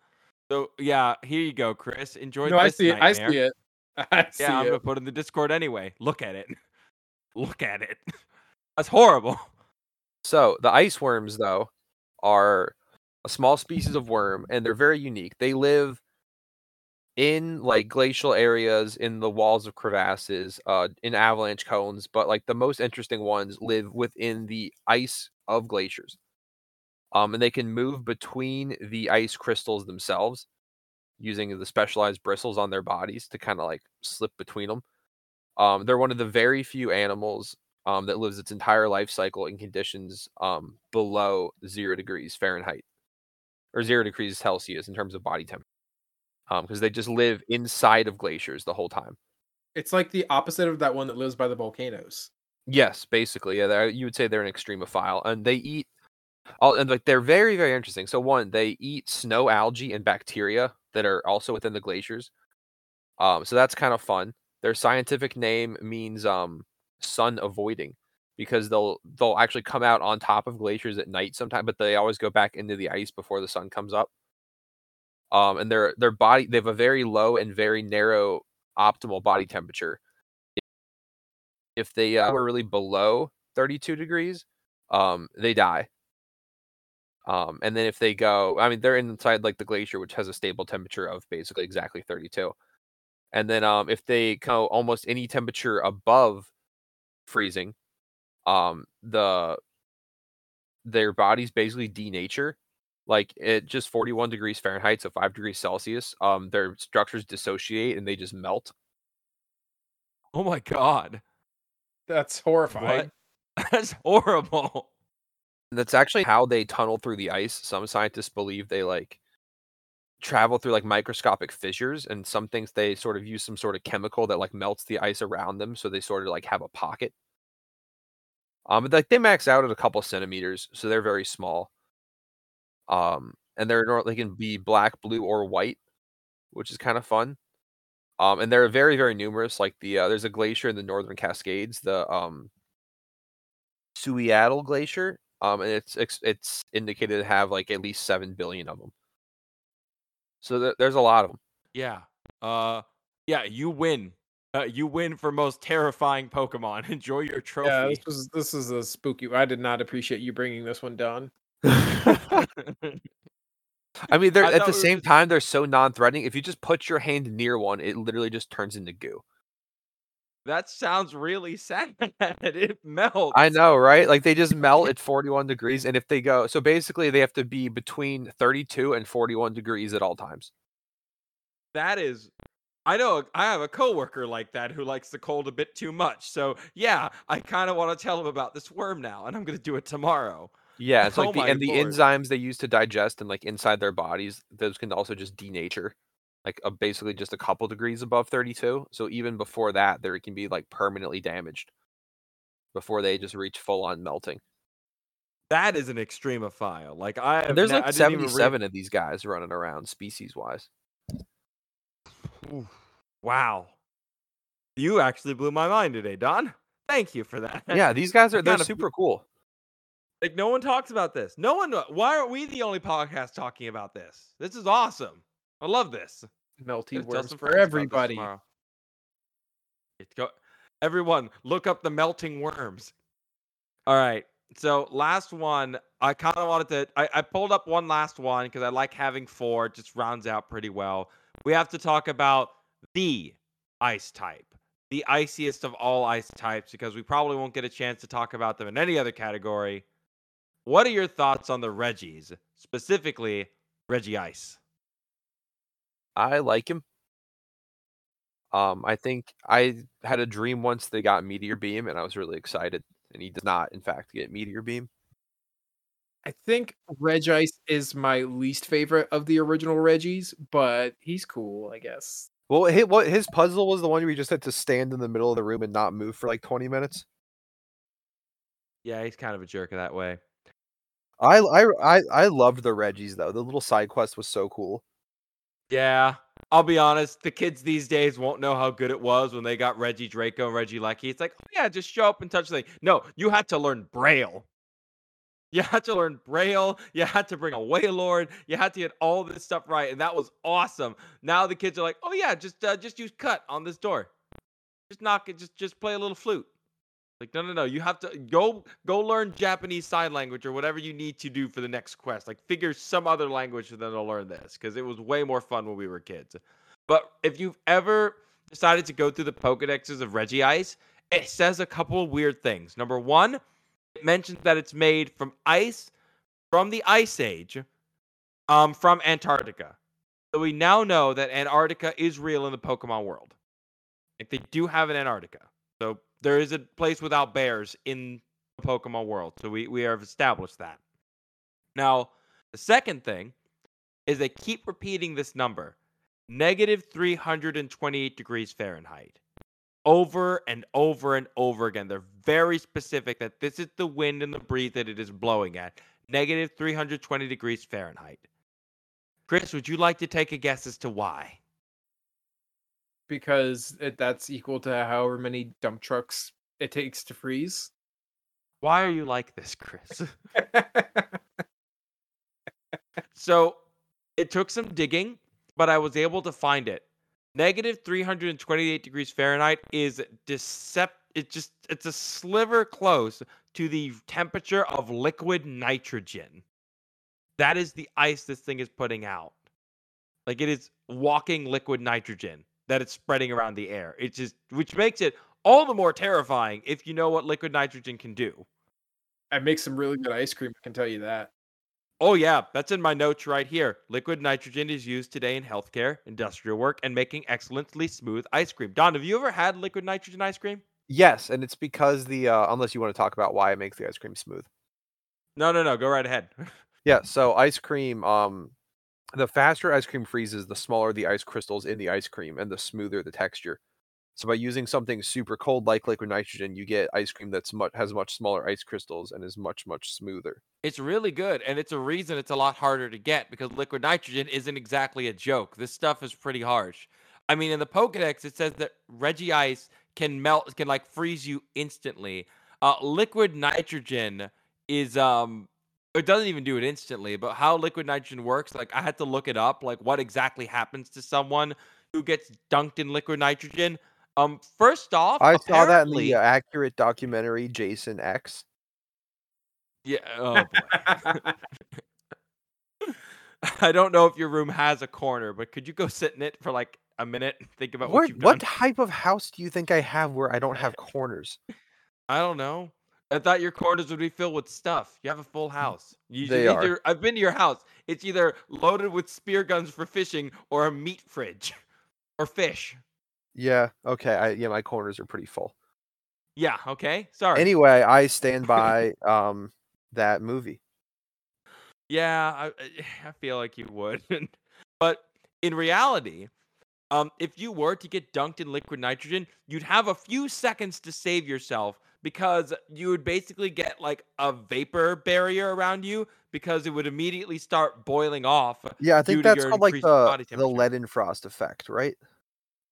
So yeah, here you go, Chris. Enjoy. No, I this see it. I see it. I see Yeah, I'm it. gonna put it in the Discord anyway. Look at it. Look at it. That's horrible. So the ice worms, though, are a small species of worm, and they're very unique. They live in like glacial areas, in the walls of crevasses, uh, in avalanche cones. But like the most interesting ones live within the ice of glaciers. Um, and they can move between the ice crystals themselves using the specialized bristles on their bodies to kind of like slip between them. Um, they're one of the very few animals um, that lives its entire life cycle in conditions um, below zero degrees Fahrenheit or zero degrees Celsius in terms of body temperature. Because they just live inside of glaciers the whole time. It's like the opposite of that one that lives by the volcanoes. Yes, basically, yeah. You would say they're an extremophile, and they eat. All and like they're very very interesting. So one, they eat snow algae and bacteria that are also within the glaciers. Um, so that's kind of fun. Their scientific name means um sun avoiding because they'll they'll actually come out on top of glaciers at night sometime, but they always go back into the ice before the sun comes up. Um, and their their body they have a very low and very narrow optimal body temperature. If they uh, were really below 32 degrees, um, they die. Um, and then if they go, I mean, they're inside like the glacier, which has a stable temperature of basically exactly 32. And then um, if they go almost any temperature above freezing, um, the their bodies basically denature. Like at just 41 degrees Fahrenheit, so five degrees Celsius, um, their structures dissociate and they just melt. Oh my god. That's horrifying. What? That's horrible. That's actually how they tunnel through the ice. Some scientists believe they like travel through like microscopic fissures, and some things they sort of use some sort of chemical that like melts the ice around them, so they sort of like have a pocket. Um, but like they max out at a couple centimeters, so they're very small. Um, and they're they can be black, blue, or white, which is kind of fun. Um, and they're very, very numerous. Like the uh, there's a glacier in the Northern Cascades, the um, Suiattle Glacier, um, and it's it's, it's indicated to have like at least seven billion of them. So th- there's a lot of them. Yeah. Uh yeah, you win. Uh, you win for most terrifying Pokemon. Enjoy your trophy. Yeah, this was this is a spooky. I did not appreciate you bringing this one down. I mean, they're I at the same just- time they're so non-threatening. If you just put your hand near one, it literally just turns into goo. That sounds really sad. it melts. I know, right? Like they just melt at 41 degrees, and if they go, so basically they have to be between 32 and 41 degrees at all times. That is I know I have a coworker like that who likes the cold a bit too much. So yeah, I kind of want to tell him about this worm now, and I'm gonna do it tomorrow. Yeah, it's Oh like the and the enzymes they use to digest and like inside their bodies, those can also just denature, like uh, basically just a couple degrees above 32. So even before that, there can be like permanently damaged before they just reach full on melting. That is an extremophile. Like I there's like I didn't even rea- 77 of these guys running around species wise. Wow. You actually blew my mind today, Don. Thank you for that. Yeah, these guys are they're kinda- super cool. Like no one talks about this. No one. Why aren't we the only podcast talking about this? This is awesome. I love this. Melty worms for friends about this everybody. It's go. Everyone, look up the melting worms. All right. So last one, I kind of wanted to. I, I pulled up one last one because I like having four. It just rounds out pretty well. We have to talk about the ice type, the iciest of all ice types, because we probably won't get a chance to talk about them in any other category. What are your thoughts on the Regis, specifically Regice? I like him. Um, I think I had a dream once they got Meteor Beam, and I was really excited. And he does not, in fact, get Meteor Beam. I think Regice is my least favorite of the original Regis, but he's cool, I guess. Well, his, what his puzzle was the one where he just had to stand in the middle of the room and not move for like 20 minutes. Yeah, he's kind of a jerk that way. I I I, I loved the Regis though. The little side quest was so cool. Yeah, I'll be honest. The kids these days won't know how good it was when they got Regidrago and Regieleki. It's like, oh yeah, just show up and touch the thing. No, you had to learn Braille. You had to learn Braille. You had to bring a Wailord. You had to get all this stuff right, and that was awesome. Now the kids are like, "Oh yeah, just uh, just use cut on this door. Just knock it. Just just play a little flute." Like, no, no, no. You have to go go learn Japanese sign language or whatever you need to do for the next quest. Like, figure some other language and then they'll learn this because it was way more fun when we were kids. But if you've ever decided to go through the Pokedexes of Regice, it says a couple of weird things. Number one, it mentions that it's made from ice from the Ice Age, um, from Antarctica. So we now know that Antarctica is real in the Pokemon world. Like they do have an Antarctica. So there is a place without bears in the Pokemon world. So we, we have established that. Now, the second thing is they keep repeating this number negative 328 degrees Fahrenheit over and over and over again. They're very specific that this is the wind and the breeze that it is blowing at negative 320 degrees Fahrenheit. Chris, would you like to take a guess as to why? Because it, that's equal to however many dump trucks it takes to freeze. Why are you like this, Chris? so it took some digging, but I was able to find it. Negative 328 degrees Fahrenheit is decept. It just it's a sliver close to the temperature of liquid nitrogen. That is the ice this thing is putting out. Like it is walking liquid nitrogen that it's spreading around the air. It just which makes it all the more terrifying if you know what liquid nitrogen can do. I make some really good ice cream, I can tell you that. Oh, yeah, that's in my notes right here. Liquid nitrogen is used today in healthcare, industrial work, and making excellently smooth ice cream. Don, have you ever had liquid nitrogen ice cream? Yes, and it's because the uh, unless you want to talk about why it makes the ice cream smooth. No, no, no. Go right ahead. Yeah, so ice cream, um, the faster ice cream freezes, the smaller the ice crystals in the ice cream, and the smoother the texture. So by using something super cold like liquid nitrogen, you get ice cream that's much has much smaller ice crystals and is much much smoother. It's really good, and it's a reason it's a lot harder to get because liquid nitrogen isn't exactly a joke. This stuff is pretty harsh. I mean, in the Pokedex, it says that Regice can melt, can like freeze you instantly. Uh, liquid nitrogen is um it doesn't even do it instantly, but how liquid nitrogen works, like I had to look it up, like what exactly happens to someone who gets dunked in liquid nitrogen. Um, first off, I saw that in the uh, accurate documentary Jason X. Yeah. Oh boy. I don't know if your room has a corner, but could you go sit in it for like a minute and think about what, What what type of house do you think I have where I don't have corners? I don't know. I thought your corners would be filled with stuff. You have a full house. You They are. I've been to your house. It's either loaded with spear guns for fishing or a meat fridge or fish. Yeah, okay. I yeah, my corners are pretty full. Yeah. Okay. Sorry. Anyway, I stand by um that movie. Yeah, I, I- I feel like you would. but in reality, um, if you were to get dunked in liquid nitrogen, you'd have a few seconds to save yourself because you would basically get like a vapor barrier around you because it would immediately start boiling off. Yeah, I think that's called like the the Leidenfrost effect, right?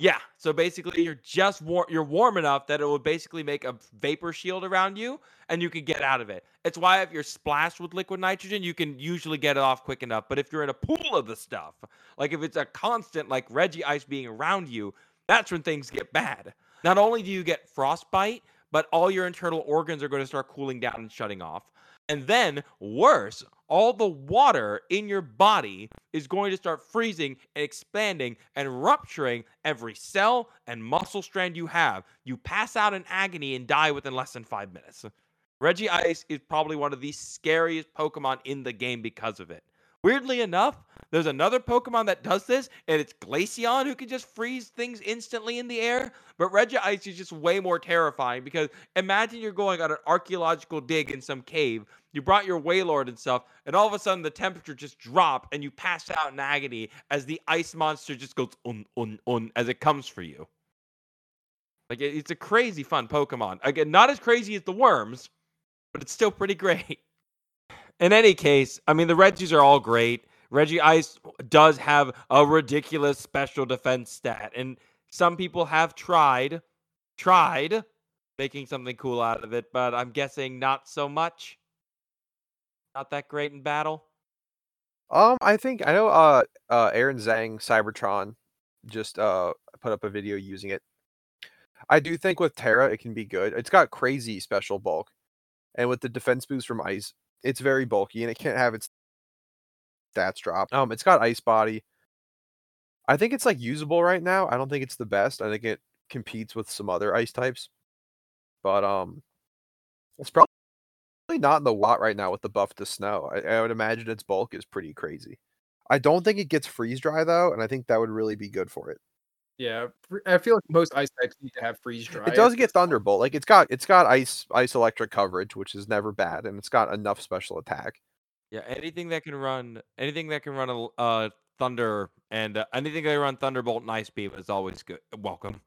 Yeah, so basically you're just war- you're warm enough that it will basically make a vapor shield around you and you can get out of it. It's why if you're splashed with liquid nitrogen, you can usually get it off quick enough. But if you're in a pool of the stuff, like if it's a constant like Regice being around you, that's when things get bad. Not only do you get frostbite, but all your internal organs are going to start cooling down and shutting off. And then, worse, all the water in your body is going to start freezing and expanding and rupturing every cell and muscle strand you have. You pass out in agony and die within less than five minutes. Regice is probably one of the scariest Pokemon in the game because of it. Weirdly enough, there's another Pokemon that does this, and it's Glaceon who can just freeze things instantly in the air. But Regice is just way more terrifying because imagine you're going on an archaeological dig in some cave. You brought your Wailord and stuff, and all of a sudden the temperature just dropped, and you pass out in agony as the ice monster just goes un un un as it comes for you. Like it's a crazy fun Pokemon. Again, not as crazy as the worms, but it's still pretty great. In any case, I mean the Regis are all great. Regice does have a ridiculous special defense stat, and some people have tried, tried making something cool out of it, but I'm guessing not so much. Not that great in battle. Um, I think I know. Uh, uh, Aaron Zheng Cybertron just uh put up a video using it. I do think with Tera it can be good. It's got crazy special bulk, and with the defense boost from Ice, it's very bulky and it can't have its stats drop. Um, it's got Ice Body. I think it's like usable right now. I don't think it's the best. I think it competes with some other ice types, but um, it's probably not in the lot right now with the buff to snow. I, I would imagine its bulk is pretty crazy. I don't think it gets freeze dry though, and I think that would really be good for it. Yeah, I feel like most ice types need to have freeze dry. It does get Thunderbolt. Like it's got it's got ice ice electric coverage, which is never bad, and it's got enough special attack. Yeah, anything that can run, anything that can run a uh, thunder and uh, anything that can run thunderbolt and ice beam is always good. Welcome.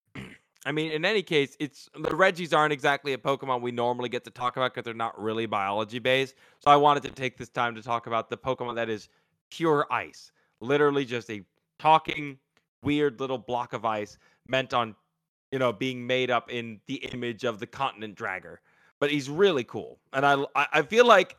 I mean, in any case, it's the Regis aren't exactly a Pokemon we normally get to talk about because they're not really biology based. So I wanted to take this time to talk about the Pokemon that is pure ice, literally just a talking weird little block of ice meant on, you know, being made up in the image of the continent dragger. But he's really cool, and I I, feel like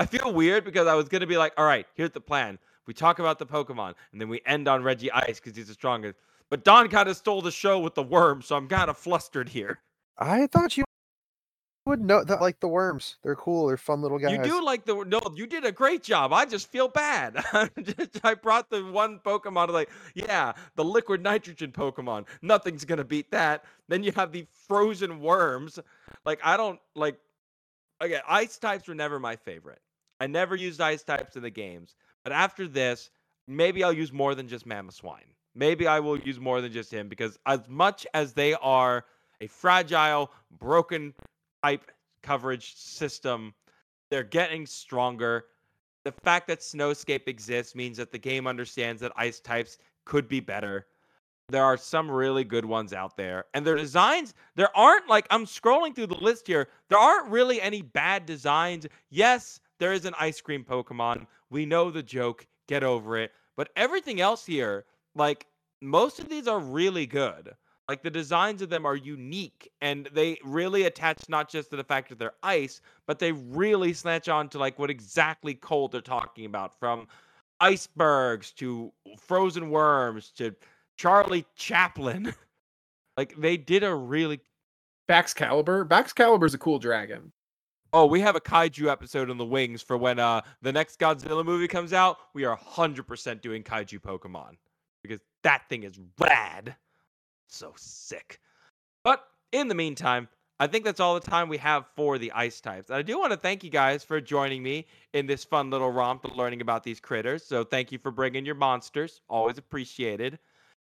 I feel weird because I was gonna be like, all right, here's the plan. We talk about the Pokemon, and then we end on Regice because he's the strongest. But Don kind of stole the show with the worm, so I'm kind of flustered here. I thought you would know that like the worms. They're cool. They're fun little guys. You do like the no, you did a great job. I just feel bad. I brought the one Pokemon like, yeah, the liquid nitrogen Pokemon. Nothing's gonna beat that. Then you have the frozen worms. Like I don't like. Again, ice types were never my favorite. I never used ice types in the games. But after this, maybe I'll use more than just Mamoswine. Maybe I will use more than just him because as much as they are a fragile, broken type coverage system, they're getting stronger. The fact that Snowscape exists means that the game understands that ice types could be better. There are some really good ones out there. And their designs, there aren't like I'm scrolling through the list here. There aren't really any bad designs. Yes, there is an ice cream Pokemon. We know the joke. Get over it. But everything else here, like most of these are really good. Like the designs of them are unique and they really attach not just to the fact that they're ice, but they really snatch on to like what exactly cold they're talking about from icebergs to frozen worms to Charlie Chaplin. like they did a really Baxcalibur. Baxcalibur's a cool dragon. Oh, we have a kaiju episode in the wings for when uh the next Godzilla movie comes out. We are 100% doing kaiju Pokemon because that thing is rad. So sick. But in the meantime, I think that's all the time we have for the ice types. I do want to thank you guys for joining me in this fun little romp of learning about these critters. So thank you for bringing your monsters. Always appreciated.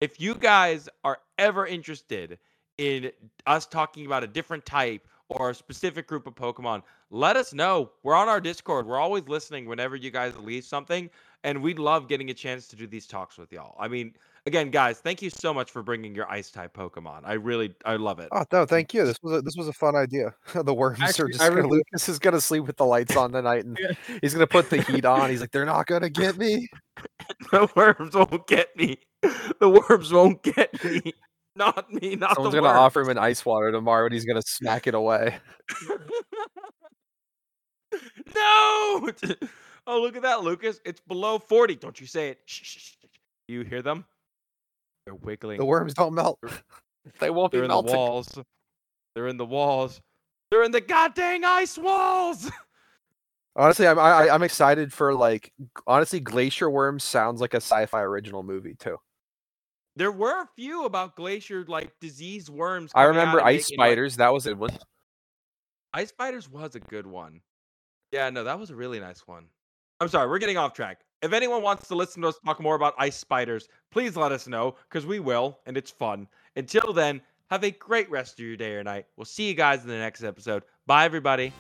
If you guys are ever interested in us talking about a different type or a specific group of Pokemon, let us know. We're on our Discord. We're always listening whenever you guys leave something, and we'd love getting a chance to do these talks with y'all. I mean, again, guys, thank you so much for bringing your Ice type Pokemon. I really, I love it. Oh no, thank you. This was a, this was a fun idea. the worms are just I gonna, really- Lucas is gonna sleep with the lights on tonight, and he's gonna put the heat on. He's like, they're not gonna get me. the worms won't get me. The worms won't get me. Not me. Not Someone's the gonna worms. offer him an ice water tomorrow, and he's gonna smack it away. no! Oh, look at that, Lucas. It's below 40. Don't you say it. Shh, shh, shh. You hear them? They're wiggling. The worms don't melt. they won't They're be in the walls. They're in the walls. They're in the goddamn ice walls. Honestly, I'm I, I'm excited for like honestly, Glacier Worms sounds like a sci-fi original movie too. There were a few about glacier like disease worms. I remember Ice making, like- Spiders. That was a one. Ice Spiders was a good one. Yeah, no, that was a really nice one. I'm sorry, we're getting off track. If anyone wants to listen to us talk more about ice spiders, please let us know because we will, and it's fun. Until then, have a great rest of your day or night. We'll see you guys in the next episode. Bye, everybody.